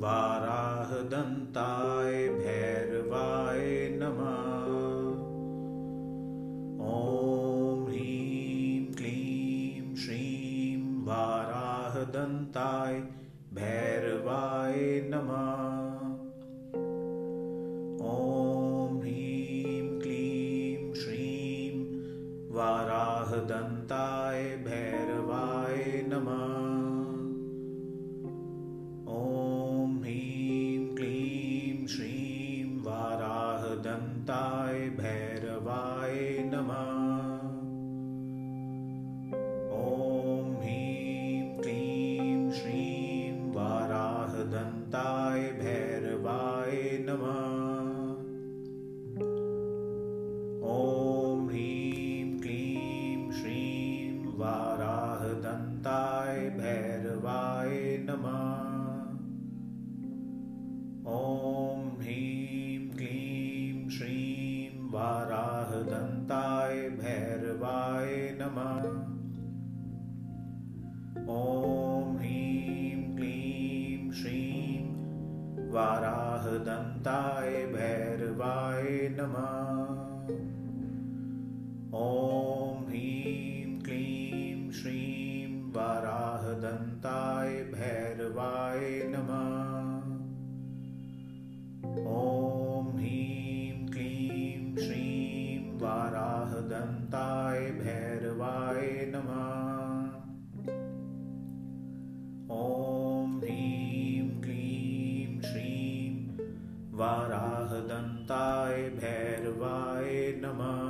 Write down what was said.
वाराहदन्ताय भैरवाय नमः। ॐ ह्रीं क्लीं श्रीं वाराहदन्ताय भैरवाय नमः। ॐ ह्रीं क्लीं श्रीं वाराहदन्ताय भैर वाराहदन्ताय भैरवाय नमः। दन्ताय भैरवाय नमः। ॐ ह्रीं क्लीं श्रीं वाराहदन्ताय भैरवाय वाराहदन्ताय भैरवाय नमः। ॐ ह्रीं क्लीं श्रीं वाराहदन्ताय भैरवाय नमः। ॐ ह्रीं क्लीं श्रीं वाराहदन्ताय भैरवाय नमः अनन्ताय भैरवाय नमः। ॐ ह्रीं क्लीं श्रीं वाराहदन्ताय भैरवाय नमः।